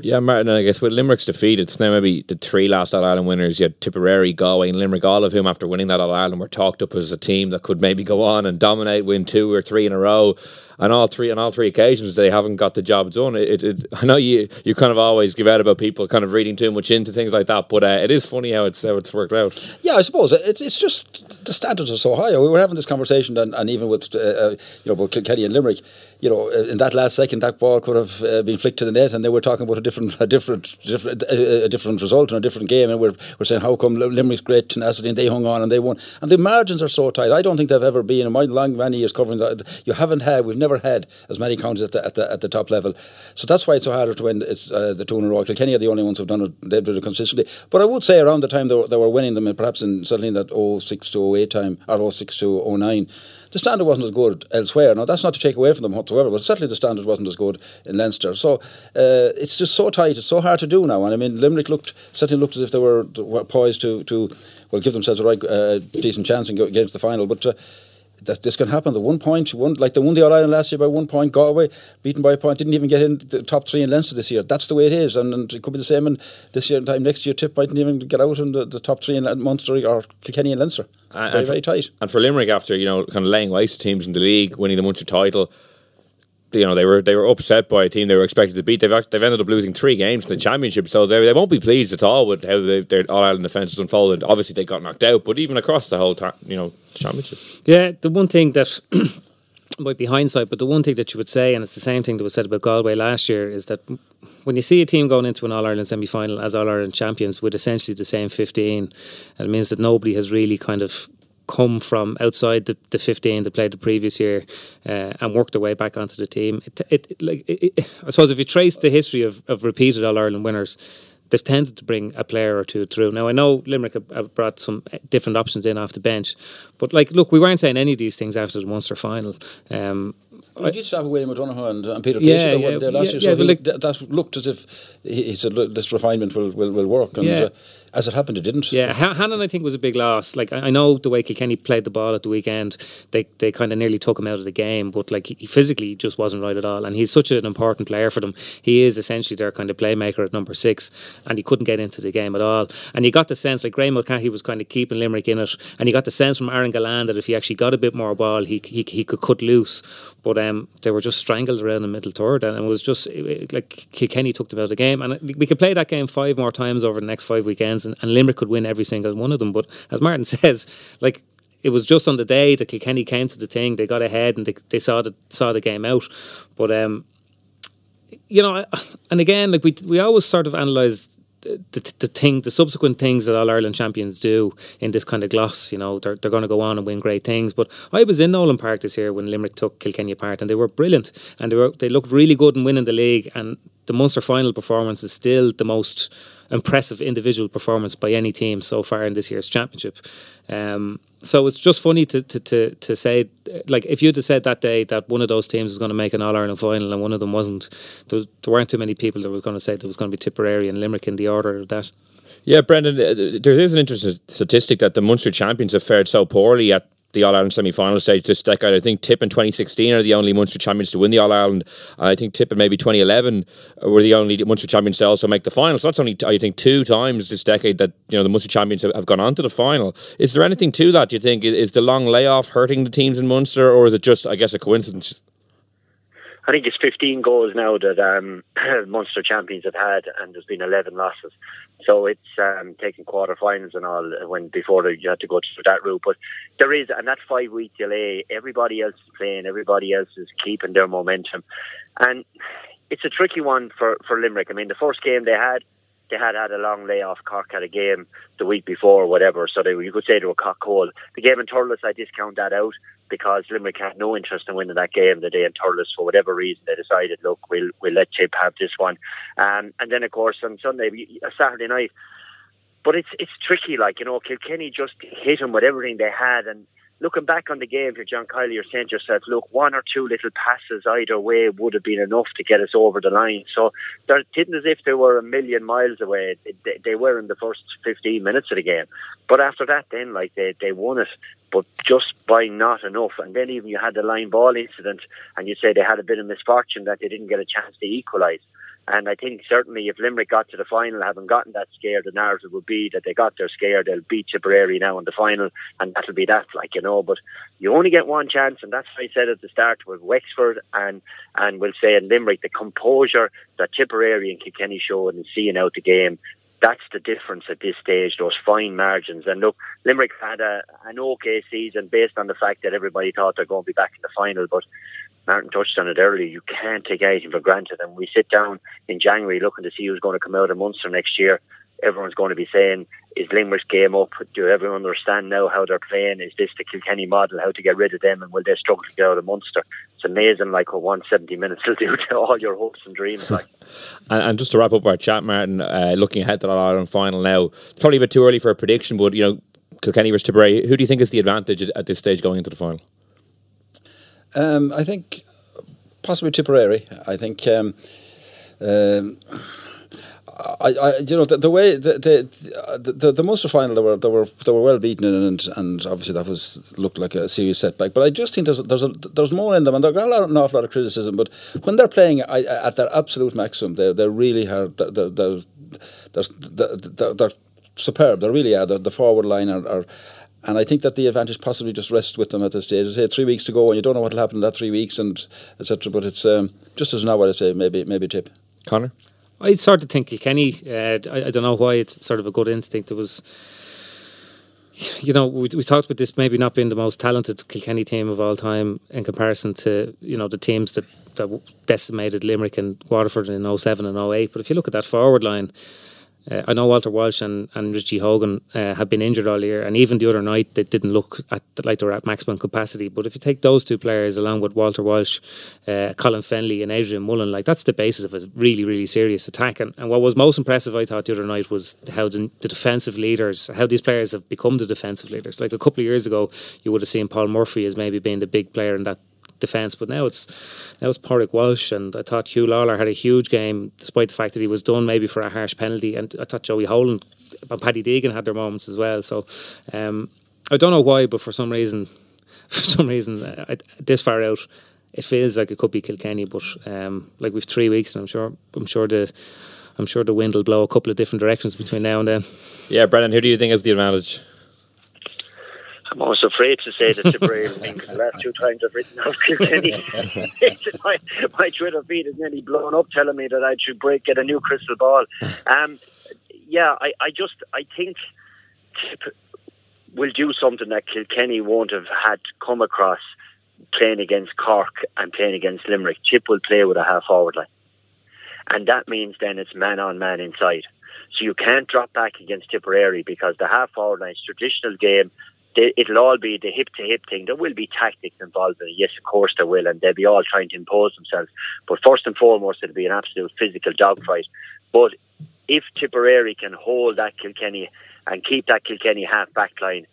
Yeah, Martin, I guess with Limerick's defeat, it's now maybe the three last All Ireland winners. You had Tipperary, Galway, and Limerick. All of whom, after winning that All Ireland, were talked up as a team that could maybe go on and dominate, win two or three in a row and all three on all three occasions they haven't got the job done. It, it, I know you you kind of always give out about people kind of reading too much into things like that, but uh, it is funny how it's how it's worked out. Yeah, I suppose it, it's just the standards are so high. We were having this conversation, and, and even with uh, uh, you know Kilkenny and Limerick, you know, uh, in that last second, that ball could have uh, been flicked to the net, and they were talking about a different, a different, different, a, a different result and a different game, and we're, we're saying how come Limerick's great tenacity and they hung on and they won, and the margins are so tight. I don't think they've ever been in my long many years covering that. You haven't had, we've never had as many counties at the at the, at the top level, so that's why it's so harder to win. It's uh, the two in a row. Are the only ones who've done it. They've done it consistently, but I would say around the time they were, they were winning them, and perhaps in certainly in that 06 to 08 time or 06 to 09 the standard wasn't as good elsewhere. Now, that's not to take away from them whatsoever, but certainly the standard wasn't as good in Leinster. So uh, it's just so tight, it's so hard to do now. And I mean, Limerick looked certainly looked as if they were, poised to, to well, give themselves a right uh, decent chance and get into the final. But uh, that this can happen. The one point, one like they won the All Ireland last year by one point, Galway beaten by a point, didn't even get in the top three in Leinster this year. That's the way it is, and, and it could be the same in this year. Time next year, Tip mightn't even get out in the, the top three in Munster or Kilkenny and Leinster. Uh, very, for, very tight. And for Limerick, after you know, kind of laying waste to teams in the league, winning the Munster title, you know they were they were upset by a team they were expected to beat. They've they've ended up losing three games in the championship, so they, they won't be pleased at all with how they, their All Ireland defence has unfolded. Obviously, they got knocked out, but even across the whole ta- you know championship. Yeah, the one thing that. might be hindsight, but the one thing that you would say, and it's the same thing that was said about Galway last year, is that when you see a team going into an All Ireland semi final as All Ireland champions with essentially the same 15, it means that nobody has really kind of come from outside the, the 15 that played the previous year uh, and worked their way back onto the team. It, it, like it, I suppose if you trace the history of, of repeated All Ireland winners, they've tended to bring a player or two through. Now I know Limerick have, have, brought some different options in off the bench, but like, look, we weren't saying any of these things after the Munster final. Um, I did have William O'Donoghue and, and Peter yeah, Casey yeah, there last yeah, year, so yeah, he, like, that looked as if he, he said this refinement will, will, will work. And, yeah. Uh, as it happened, it didn't. Yeah, Hannon, I think, was a big loss. Like I know the way Kilkenny played the ball at the weekend, they they kind of nearly took him out of the game. But like he physically just wasn't right at all, and he's such an important player for them. He is essentially their kind of playmaker at number six, and he couldn't get into the game at all. And you got the sense like Graeme Mulcahy was kind of keeping Limerick in it, and you got the sense from Aaron Gillane that if he actually got a bit more ball, he he, he could cut loose. But um, they were just strangled around the middle third, and it was just it, like Kilkenny took them out of the game. And we could play that game five more times over the next five weekends, and, and Limerick could win every single one of them. But as Martin says, like it was just on the day that Kilkenny came to the thing, they got ahead and they, they saw the saw the game out. But um, you know, and again, like we we always sort of analyse the, the thing, the subsequent things that all Ireland champions do in this kind of gloss, you know, they're, they're going to go on and win great things. But I was in Nowlan Park this year when Limerick took Kilkenny apart, and they were brilliant, and they were they looked really good in winning the league. And the Munster final performance is still the most impressive individual performance by any team so far in this year's championship. Um, so it's just funny to, to, to, to say, like, if you'd have said that day that one of those teams was going to make an All Ireland final and one of them wasn't, there, was, there weren't too many people that was going to say there was going to be Tipperary and Limerick in the order of that. Yeah, Brendan, uh, there is an interesting statistic that the Munster champions have fared so poorly at the All Ireland semi final stage this decade. I think Tip in 2016 are the only Munster champions to win the All Ireland. And I think Tip in maybe 2011 were the only Munster champions to also make the final. So that's only, I think, two times this decade that you know the Munster champions have, have gone on to the final. Is there anything to that, do you think? Is the long layoff hurting the teams in Munster, or is it just, I guess, a coincidence? I think it's 15 goals now that um, Munster champions have had, and there's been 11 losses. So it's um, taking quarterfinals and all when before you had to go through that route. But there is, and that five week delay. Everybody else is playing. Everybody else is keeping their momentum, and it's a tricky one for for Limerick. I mean, the first game they had they had had a long layoff. Cork had a game the week before, or whatever. So they, you could say they were cock cold. The game in Thurles, I discount that out because Limerick had no interest in winning that game the day in Thurles for whatever reason. They decided, look, we'll we'll let Tip have this one. Um, and then of course on Sunday, Saturday night. But it's it's tricky, like you know, Kilkenny just hit them with everything they had, and looking back on the game here, John Kiely, you're saying to yourself, look, one or two little passes either way would have been enough to get us over the line. So they didn't as if they were a million miles away. They, they were in the first 15 minutes of the game. But after that, then, like, they, they won it, but just by not enough. And then even you had the line ball incident, and you say they had a bit of misfortune that they didn't get a chance to equalise. And I think certainly if Limerick got to the final, having gotten that scare, the narrative would be that they got their scare, they'll beat Tipperary now in the final, and that'll be that, like you know. But you only get one chance, and that's why I said at the start with Wexford and and we'll say in Limerick, the composure that Tipperary and Kilkenny showed in seeing out the game. That's the difference at this stage, those fine margins. And look, Limerick had a, an okay season based on the fact that everybody thought they're going to be back in the final. But Martin touched on it earlier, you can't take anything for granted. And we sit down in January looking to see who's going to come out of Munster next year. Everyone's going to be saying, is Limerick's game up? Do everyone understand now how they're playing? Is this the Kilkenny model, how to get rid of them? And will they struggle to get out of Munster? It's amazing, like what 170 minutes will do to all your hopes and dreams. Like, and, and, just to wrap up our chat, Martin, uh, looking ahead to the Ireland final now, it's probably a bit too early for a prediction, but you know, Kilkenny versus Tipperary, who do you think is the advantage at this stage going into the final? Um, I think possibly Tipperary. I think. Um, um, I, I, you know, the, the way the the, the the Munster final, they were they were they were well beaten, and and obviously that was looked like a serious setback. But I just think there's there's a, there's more in them, and they've got lot, an awful lot of criticism. But when they're playing at their absolute maximum, they're they're really hard. They're they're, they're, they're, they're superb. They really are. The, the forward line are, are and I think that the advantage possibly just rests with them at this stage. Say three weeks to go, and you don't know what will happen in that three weeks, and etc. But it's um, just as now what I say, maybe maybe tip. Conor, I sort of think Kilkenny. Uh, I, I don't know why it's sort of a good instinct. It was you know, we, we talked about this maybe not being the most talented Kilkenny team of all time in comparison to, you know, the teams that, that decimated Limerick and Waterford in 07 and 08. But if you look at that forward line, uh, I know Walter Walsh and, and Richie Hogan uh, have been injured all year, and even the other night they didn't look at like they were at maximum capacity. But if you take those two players along with Walter Walsh, uh, Colin Fennelly, and Adrian Mullen, like that's the basis of a really, really serious attack. And, and what was most impressive, I thought, the other night was how the, the, defensive leaders, how these players have become the defensive leaders. Like a couple of years ago, you would have seen Paul Murphy as maybe being the big player in that defence. But now it's now it's Pádraig Walsh, and I thought Hugh Lawlor had a huge game, despite the fact that he was done maybe for a harsh penalty. And I thought Joey Holland and Paddy Deegan had their moments as well. So um, I don't know why, but for some reason, for some reason, uh, this far out, it feels like it could be Kilkenny. But um, like we've three weeks, and I'm sure I'm sure the I'm sure the wind will blow a couple of different directions between now and then. Yeah, Brendan, who do you think is the advantage? I'm almost afraid to say that Tipperary because the last two times I've written off Kilkenny, my, my Twitter feed is nearly blown up telling me that I should break, get a new crystal ball. Um, yeah, I, I just, I think Tip will do something that Kilkenny won't have had come across playing against Cork and playing against Limerick. Tip will play with a half forward line. And that means then it's man on man inside. So you can't drop back against Tipperary because the half forward line's traditional game it'll all be the hip to hip thing. There will be tactics involved in it. Yes, of course there will, and they'll be all trying to impose themselves. But first and foremost, it'll be an absolute physical dogfight. But if Tipperary can hold that Kilkenny and keep that Kilkenny half back line,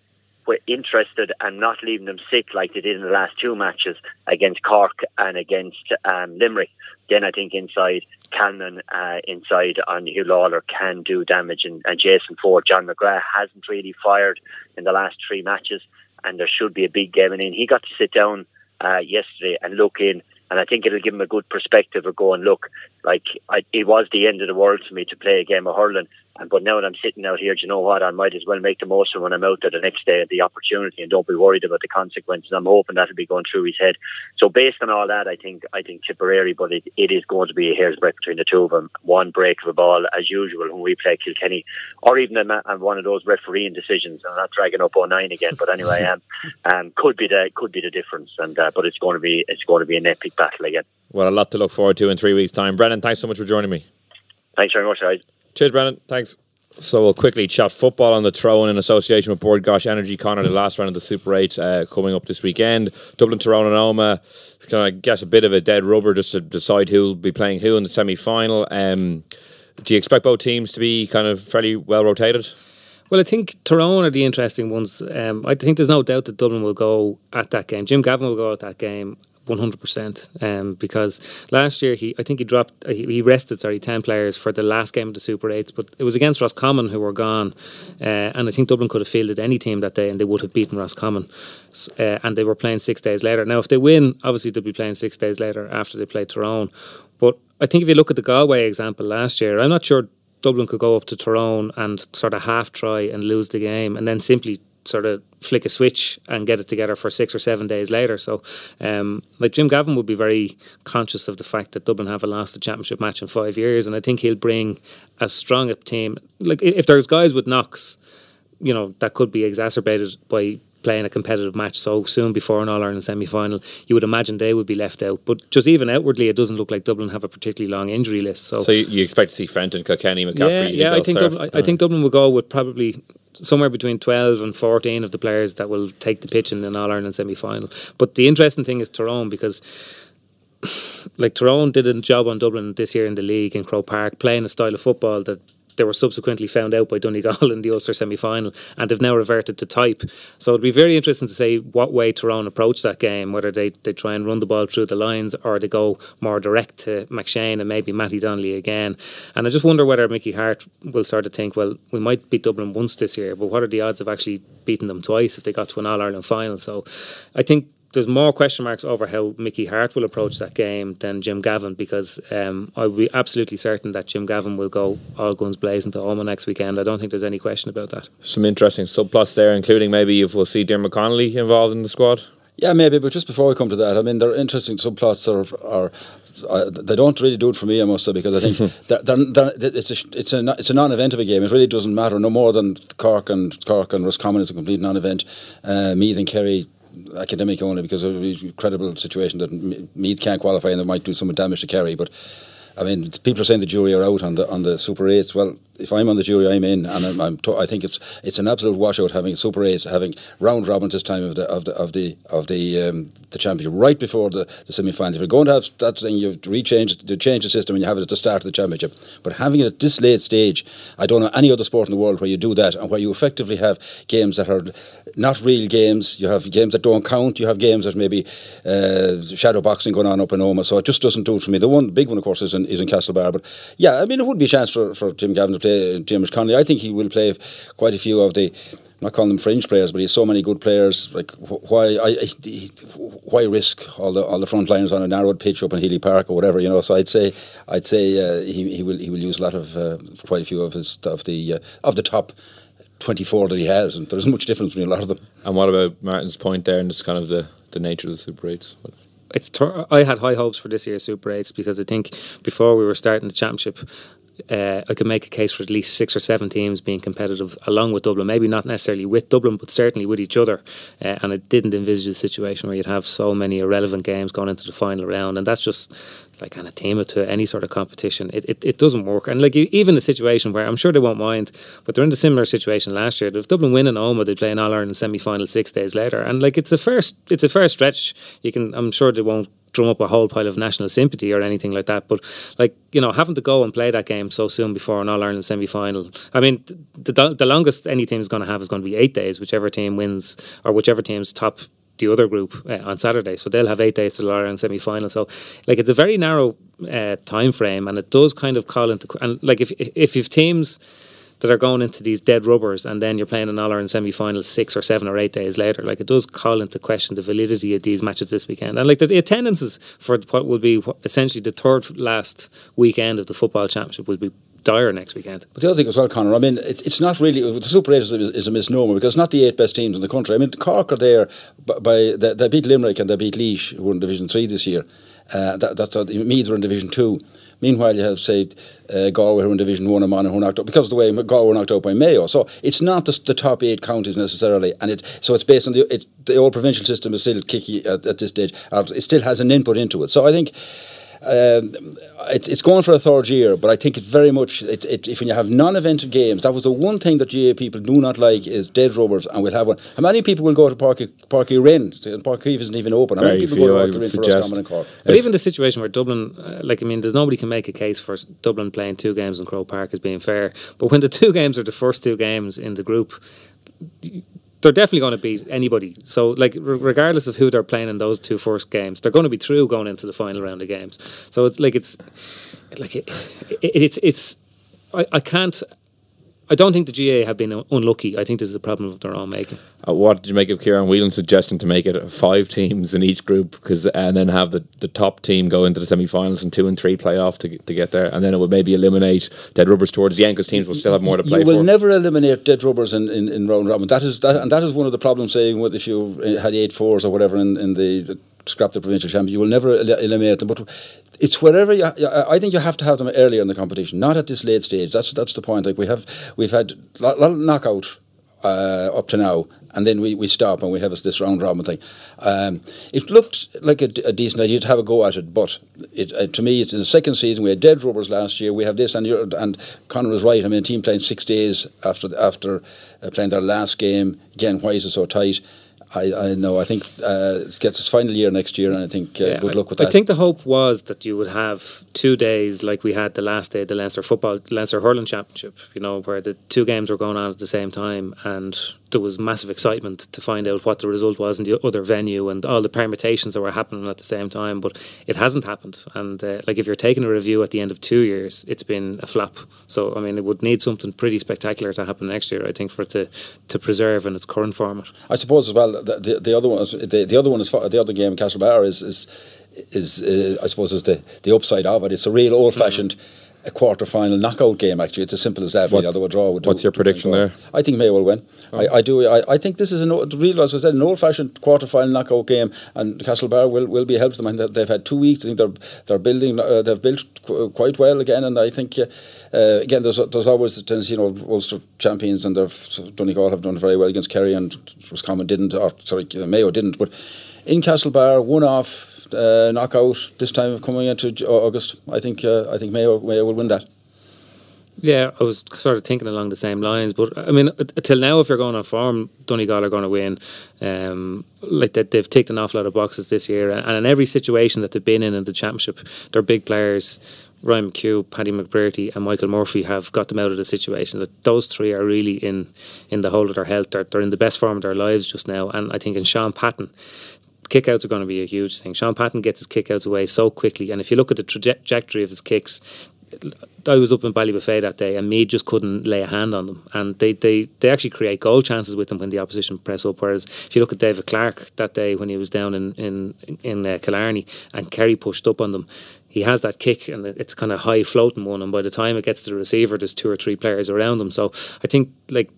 interested and not leaving them sick like they did in the last two matches against Cork and against um, Limerick. Then I think inside Callanan, uh, inside on Hugh Lawlor can do damage, and, and Jason Forde, John McGrath hasn't really fired in the last three matches, and there should be a big game in. He got to sit down uh, yesterday and look in, and I think it'll give him a good perspective of going, look, like I, it was the end of the world for me to play a game of hurling. And but now that I'm sitting out here, do you know what? I might as well make the most of when I'm out there the next day, at the opportunity, and don't be worried about the consequences. I'm hoping that'll be going through his head. So based on all that, I think I think Tipperary, but it, it is going to be a hair's breadth between the two of them. One break of a ball as usual when we play Kilkenny, or even a, one of those refereeing decisions. I'm not dragging up 09 again, but anyway, um, um, could be the could be the difference. And uh, but it's going to be it's going to be an epic battle again. Well, a lot to look forward to in three weeks' time. Brendan, thanks so much for joining me. Thanks very much, guys. Cheers, Brendan. Thanks. So we'll quickly chat football on the throne in association with Bord Gáis Energy. Conor, the last round of the Super 8 uh, coming up this weekend. Dublin, Tyrone and Omagh. Kind of guess a bit of a dead rubber just to decide who will be playing who in the semi-final. Um, do you expect both teams to be kind of fairly well rotated? Well, I think Tyrone are the interesting ones. Um, I think there's no doubt that Dublin will go at that game. Jim Gavin will go at that game. 100% um, because last year he I think he dropped uh, he, rested sorry 10 players for the last game of the Super 8s but it was against Roscommon who were gone uh, and I think Dublin could have fielded any team that day and they would have beaten Roscommon uh, and they were playing six days later. Now if they win obviously they'll be playing six days later after they play Tyrone but I think if you look at the Galway example last year I'm not sure Dublin could go up to Tyrone and sort of half try and lose the game and then simply sort of flick a switch and get it together for six or seven days later. So, um, like Jim Gavin would be very conscious of the fact that Dublin haven't lost a championship match in five years, and I think he'll bring as strong a team. Like if there's guys with knocks, you know that could be exacerbated by playing a competitive match so soon before an All Ireland semi final, you would imagine they would be left out. But just even outwardly, it doesn't look like Dublin have a particularly long injury list. So, so you, expect to see Fenton, Kilkenny, McCaffrey? Yeah, yeah I think Dublin, I, I, think Dublin will go with probably somewhere between 12 and 14 of the players that will take the pitch in an All Ireland semi final. But the interesting thing is Tyrone because. Like Tyrone did a job on Dublin this year in the league in Croke Park, playing a style of football that they were subsequently found out by Donegal in the Ulster semi final, and they've now reverted to type. So it'd be very interesting to see what way Tyrone approach that game, whether they, they try and run the ball through the lines or they go more direct to McShane and maybe Matty Donnelly again. And I just wonder whether Mickey Harte will sort of think, well, we might beat Dublin once this year, but what are the odds of actually beating them twice if they got to an All Ireland final? So I think there's more question marks over how Mickey Harte will approach that game than Jim Gavin because um, I'll be absolutely certain that Jim Gavin will go all guns blazing to Omagh next weekend. I don't think there's any question about that. Some interesting subplots there, including maybe if we'll see Diarmuid Connolly involved in the squad. Yeah, maybe, but just before we come to that, I mean, there are interesting subplots are, are uh, they don't really do it for me, I must say, because I think they're, they're, they're, it's a it's a it's a non-event of a game. It really doesn't matter no more than Cork and Cork and Roscommon is a complete non-event. Uh, Meath and Kerry academic only because of a credible situation that Meath can't qualify and they might do some damage to Kerry. But I mean, people are saying the jury are out on the on the Super Eights. Well, if I'm on the jury, I'm in, and I'm, I'm to, I think it's it's an absolute washout having Super Eight, having round robin this time of the of the of the of the um, the championship right before the, the semi final. If you're going to have that thing, you rechange to change the system, and you have it at the start of the championship. But having it at this late stage, I don't know any other sport in the world where you do that, and where you effectively have games that are not real games. You have games that don't count. You have games that maybe uh, shadow boxing going on up in Omagh. So it just doesn't do it for me. The one big one, of course, is in, is in Castlebar. But yeah, I mean, it would be a chance for, for Jim Gavin to play James Connolly. I think he will play quite a few of the I'm not calling them fringe players, but he has so many good players. Like why, I, I, why risk all the all the front liners on a narrowed pitch up in Healy Park or whatever, you know? So I'd say, I'd say uh, he, he will he will use a lot of uh, quite a few of his of the uh, of the top 24 that he has, and there isn't much difference between a lot of them. And what about Martin's point there, and just kind of the, the nature of the Super 8s? It's I had high hopes for this year's Super 8s because I think before we were starting the championship, uh, I could make a case for at least six or seven teams being competitive along with Dublin. Maybe not necessarily with Dublin, but certainly with each other. Uh, and I didn't envisage a situation where you'd have so many irrelevant games going into the final round. And that's just like an anathema to any sort of competition. It, it, it doesn't work. And like even the situation where I'm sure they won't mind, but they're in a similar situation last year. If Dublin win in Omagh, they play an All Ireland semi final six days later. And like it's a first, it's a first stretch. You can, I'm sure they won't drum up a whole pile of national sympathy or anything like that. But like you know, having to go and play that game so soon before an All Ireland semi final. I mean, the the longest any team is going to have is going to be eight days, whichever team wins or whichever team's top the other group uh, on Saturday. So they'll have eight days to the Ireland semi final. So like it's a very narrow uh, time frame, and it does kind of call into and like if if you've teams that are going into these dead rubbers, and then you're playing an All Ireland semi final six or seven or eight days later. Like it does call into question the validity of these matches this weekend, and like the attendances for what will be essentially the third last weekend of the football championship will be dire next weekend. But the other thing as well, Conor, I mean, it, it's not really the Super Eight is, is, a misnomer because it's not the eight best teams in the country. I mean, Cork are there by, by they, they, beat Limerick and they beat Laois, who were in Division Three this year. Uh, that, that's uh, Meath are in Division Two. Meanwhile, you have, say, uh, Galway who are in Division 1 and Monaghan who are knocked out, because of the way Galway were knocked out by Mayo. So it's not the, the top eight counties necessarily. and it So it's based on the, it, the old provincial system is still kicky at, at this stage. It still has an input into it. So I think um, it, it's going for a third year, but I think it very much, it, it, if you have non-event games, that was the one thing that GAA people do not like is dead rubbers, and we'll have one. How many people will go to Parky Páirc Uí Rinn? Parky isn't even open. How very many people few, go to Páirc Uí Rinn suggest. for us, Cork? But even the situation where Dublin, uh, like I mean, there's nobody can make a case for Dublin playing two games in Croke Park as being fair. But when the two games are the first two games in the group, they're definitely going to beat anybody. So, like, regardless of who they're playing in those two first games, they're going to be through going into the final round of games. So it's like it's like it, it, it's it's I, I can't I don't think the GAA have been unlucky. I think this is a problem of their own making. Uh, what did you make of Kieran Whelan's suggestion to make it five teams in each group, because and then have the, the top team go into the semi-finals and two and three play off to, to get there, and then it would maybe eliminate dead rubbers towards the end because teams will still have more to play You will for. never eliminate dead rubbers in, in, in round robin. That is that, and that is one of the problems. Saying with if you had eight fours or whatever in, in the, the scrap the provincial champion, you will never el- eliminate them. But it's wherever you. I think you have to have them earlier in the competition, not at this late stage. That's that's the point. Like we have, we've had a lot, lot of knockout uh, up to now, and then we, we stop and we have this round robin thing. Um, it looked like a, a, decent idea to have a go at it, but it, uh, to me, it's in the second season. We had dead rubbers last year. We have this, and and Conor was right. I mean, a team playing six days after after uh, playing their last game. Again, why is it so tight? I, I know. I think uh, it gets its final year next year, and I think uh, Yeah, good luck with I that. I think the hope was that you would have two days like we had the last day of the Leinster football Leinster hurling championship, you know, where the two games were going on at the same time and there was massive excitement to find out what the result was in the other venue and all the permutations that were happening at the same time. But it hasn't happened. And uh, like if you're taking a review at the end of two years, it's been a flap. So I mean it would need something pretty spectacular to happen next year, I think, for it to, to preserve in its current format. I suppose as well. The, the, the other one, is, the, the other one is the other game, Castlebar, is is is uh, I suppose is the the upside of it. It's a real old fashioned. A quarter final knockout game. Actually, it's as simple as that. Really, What's- a draw would. do- what's your prediction there? I think Mayo will win. I, I do. I, I think this is an o- real, as I said, an old-fashioned quarter-final knockout game, and Castlebar will, will be helped them. And they've had two weeks. I think they're they're building. Uh, they've built qu- quite well again, and I think uh, uh, again there's there's always the tendency, you know, Ulster champions, and they've Donegal have done very well against Kerry, and Roscommon didn't, or sorry, Mayo didn't, but. In Castlebar, one off uh, knockout this time of coming into August. I think uh, I think Mayo Mayo will win that. Yeah, I was sort of thinking along the same lines, but I mean, uh, till now, if you're going on form, Donegal are going to win. Um, like that, they've ticked an awful lot of boxes this year, and in every situation that they've been in in the championship, their big players, Ryan McHugh, Paddy McBrearty, and Michael Murphy, have got them out of the situation. That those three are really in in the hold of their health. They're, they're in the best form of their lives just now, and I think in Shaun Patton kickouts are going to be a huge thing. Shaun Patton gets his kickouts away so quickly, and if you look at the trajectory of his kicks, I was up in Ballybofey that day, and Meath just couldn't lay a hand on them, and they, they, they actually create goal chances with them when the opposition press up. Whereas if you look at David Clarke that day when he was down in in in uh, Killarney and Kerry pushed up on them. He has that kick and it's kind of high floating one, and by the time it gets to the receiver, there's two or three players around him. So I think like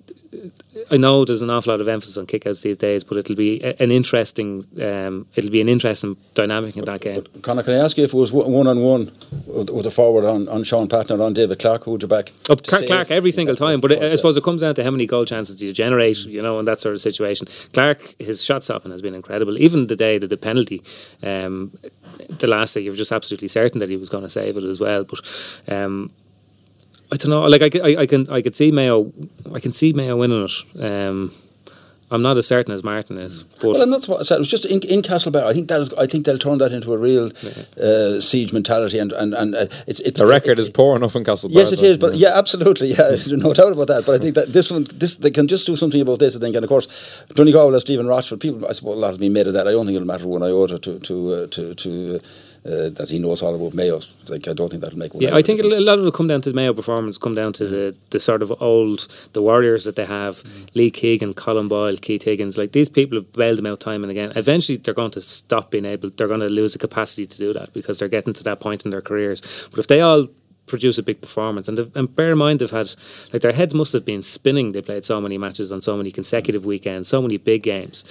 I know there's an awful lot of emphasis on kickouts these days, but it'll be an interesting um, it'll be an interesting dynamic in that game. Conor, can I ask you if it was one on one with a forward on, on Shaun Patton or on David Clarke, who would you back? Oh, Clarke. Clarke every single time, but I, I suppose it comes down to how many goal chances you generate, you know, in that sort of situation. Clarke, his shot stopping has been incredible. Even the day that the penalty, um, the last day, you were just absolutely certain that he was going to save it as well. But um, I don't know. Like I, c- I- I can, I could see Mayo, I can see Mayo winning it. Um, I'm not as certain as Martin is, but Well, I'm not. so- It was just in, in Castlebar. I think that is. I think they'll turn that into a real uh, siege mentality, and and and uh, it's, it's The record is poor enough in Castle. Yes, it is. But yeah, absolutely. Yeah, no doubt about that. But I think that this one, this they can just do something about this. I think, and of course, Donegal has Stephen Rochford. People, I suppose, a lot has been made of that. I don't think it'll matter one iota to to uh, to to. Uh, uh, that he knows all about Mayo. Like I don't think that'll make. Yeah, I think a lot of it will come down to the Mayo performance. Come down to the the sort of old the warriors that they have. Mm. Lee Keegan, Colm Boyle, Keith Higgins. Like these people have bailed them out time and again. Eventually, they're going to stop being able. They're going to lose the capacity to do that because they're getting to that point in their careers. But if they all produce a big performance. And, and bear in mind, they've had like their heads must have been spinning. They played so many matches on so many consecutive weekends, so many big games.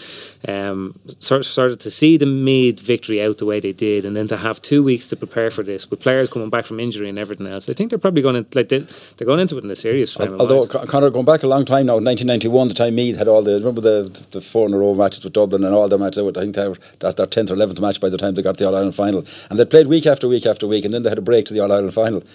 Um, sort, of to see the made victory out the way they did, and then to have two weeks to prepare for this with players coming back from injury and everything else. I think they're probably going to like they, are going into it in a serious frame. Although Conor, going back a long time now, 1991, the time Meath had all the remember the the four in a row matches with Dublin and all the matches. I think they were that their tenth or eleventh match by the time they got the All Ireland final, and they played week after week after week, and then they had a break to the All Ireland final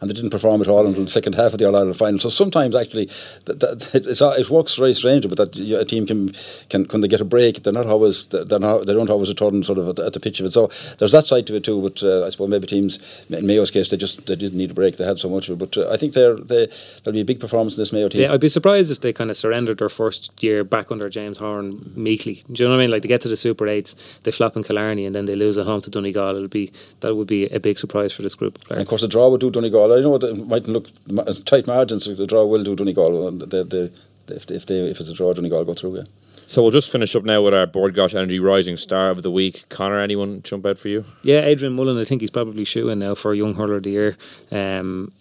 and they didn't perform at all until the second half of the All Ireland final. So sometimes actually, that, that, it works very strangely, but that a team can can when they get a break, they're not always they're not, they don't always return sort of at, at, the pitch of it. So there's that side to it too. But uh, I suppose maybe teams in Mayo's case they just they didn't need a break. They had so much of it. But uh, I think they're they there'll be a big performance in this Mayo team. Yeah, I'd be surprised if they kind of surrendered their first year back under James Horan meekly. Do you know what I mean? Like they get to the Super Eights, they flop in Killarney, and then they lose at home to Donegal. It'll be that would be a big surprise for this group of players. And of course, the draw would do Donegal. I know it might look tight margins. The draw will do Donegal. The, the, if, if, they, if it's a draw, Donegal go through. Yeah. So we'll just finish up now with our Bord Gáis Energy Rising Star of the Week. Conor, anyone jump out for you? Yeah, Adrian Mullen. I think he's probably shooing now for a Young Hurler of the Year. Um,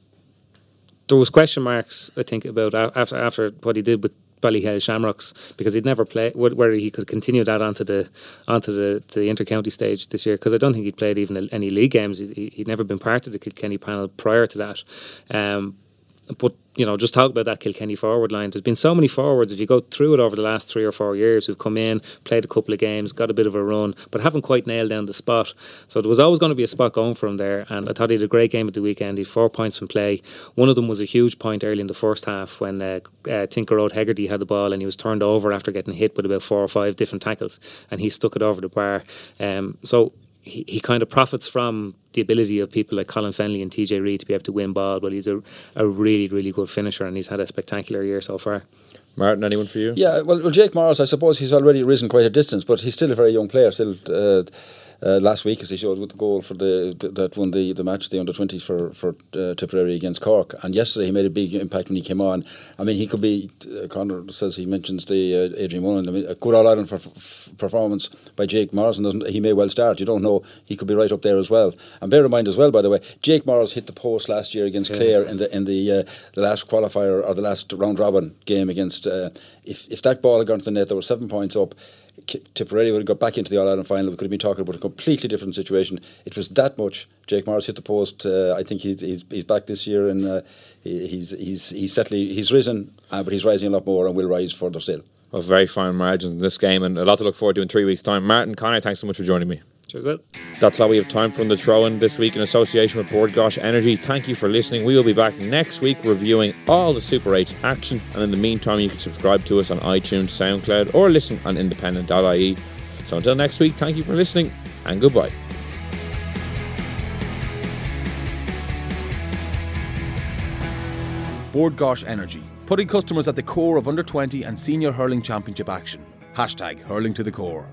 there was question marks, I think, about after after what he did with Ballyhale Shamrocks because he'd never played whether he could continue that onto the onto the, the intercounty stage this year because I don't think he'd played even any league games. He, would never been part of the Kilkenny panel prior to that. Um, but you know, just talk about that Kilkenny forward line. There's been so many forwards. If you go through it over the last three or four years, who've come in, played a couple of games, got a bit of a run, but haven't quite nailed down the spot. So there was always going to be a spot going for him there. And I thought he had a great game at the weekend. He had four points from play. One of them was a huge point early in the first half when uh, uh, Tinker Road Hegarty had the ball and he was turned over after getting hit with about four or five different tackles, and he stuck it over the bar. Um, so he, he kind of profits from the ability of people like Colin Fennelly and TJ Reid to be able to win ball, but he's a, a really, really good finisher and he's had a spectacular year so far. Martin, anyone for you? Yeah, well, well Jake Morris, I suppose he's already risen quite a distance, but he's still a very young player. Still, uh, uh, last week, as he showed with the goal for the, that won the, the match, the under 20s for for uh, Tipperary against Cork. And yesterday he made a big impact when he came on. I mean, he could be. Uh, Conor says he mentions the uh, Adrian Mullen. I mean, a good All Ireland for, f- performance by Jake Morrison. Doesn't he may well start. You don't know. He could be right up there as well. And bear in mind as well, by the way, Jake Morris hit the post last year against yeah. Clare in the in the uh, the last qualifier or the last round robin game against. Uh, if if that ball had gone to the net, there were seven points up. Tipperary would have got back into the All Ireland final. We could have been talking about a completely different situation. It was that much. Jake Morris hit the post. Uh, I think he's, he's, he's back this year, and uh, he's he's he's certainly he's risen, uh, but he's rising a lot more, and will rise further still. Of very fine margins in this game, and a lot to look forward to in three weeks' time. Martin Conor, thanks so much for joining me. Cheers, Will. That's all we have time in the throw in this week in association with Bord Gáis Energy. Thank you for listening. We will be back next week reviewing all the Super 8's action. And in the meantime, you can subscribe to us on iTunes, SoundCloud, or listen on independent.ie. So until next week, thank you for listening and goodbye. Bord Gáis Energy, putting customers at the core of under 20 and senior hurling championship action. Hashtag hurling to the core.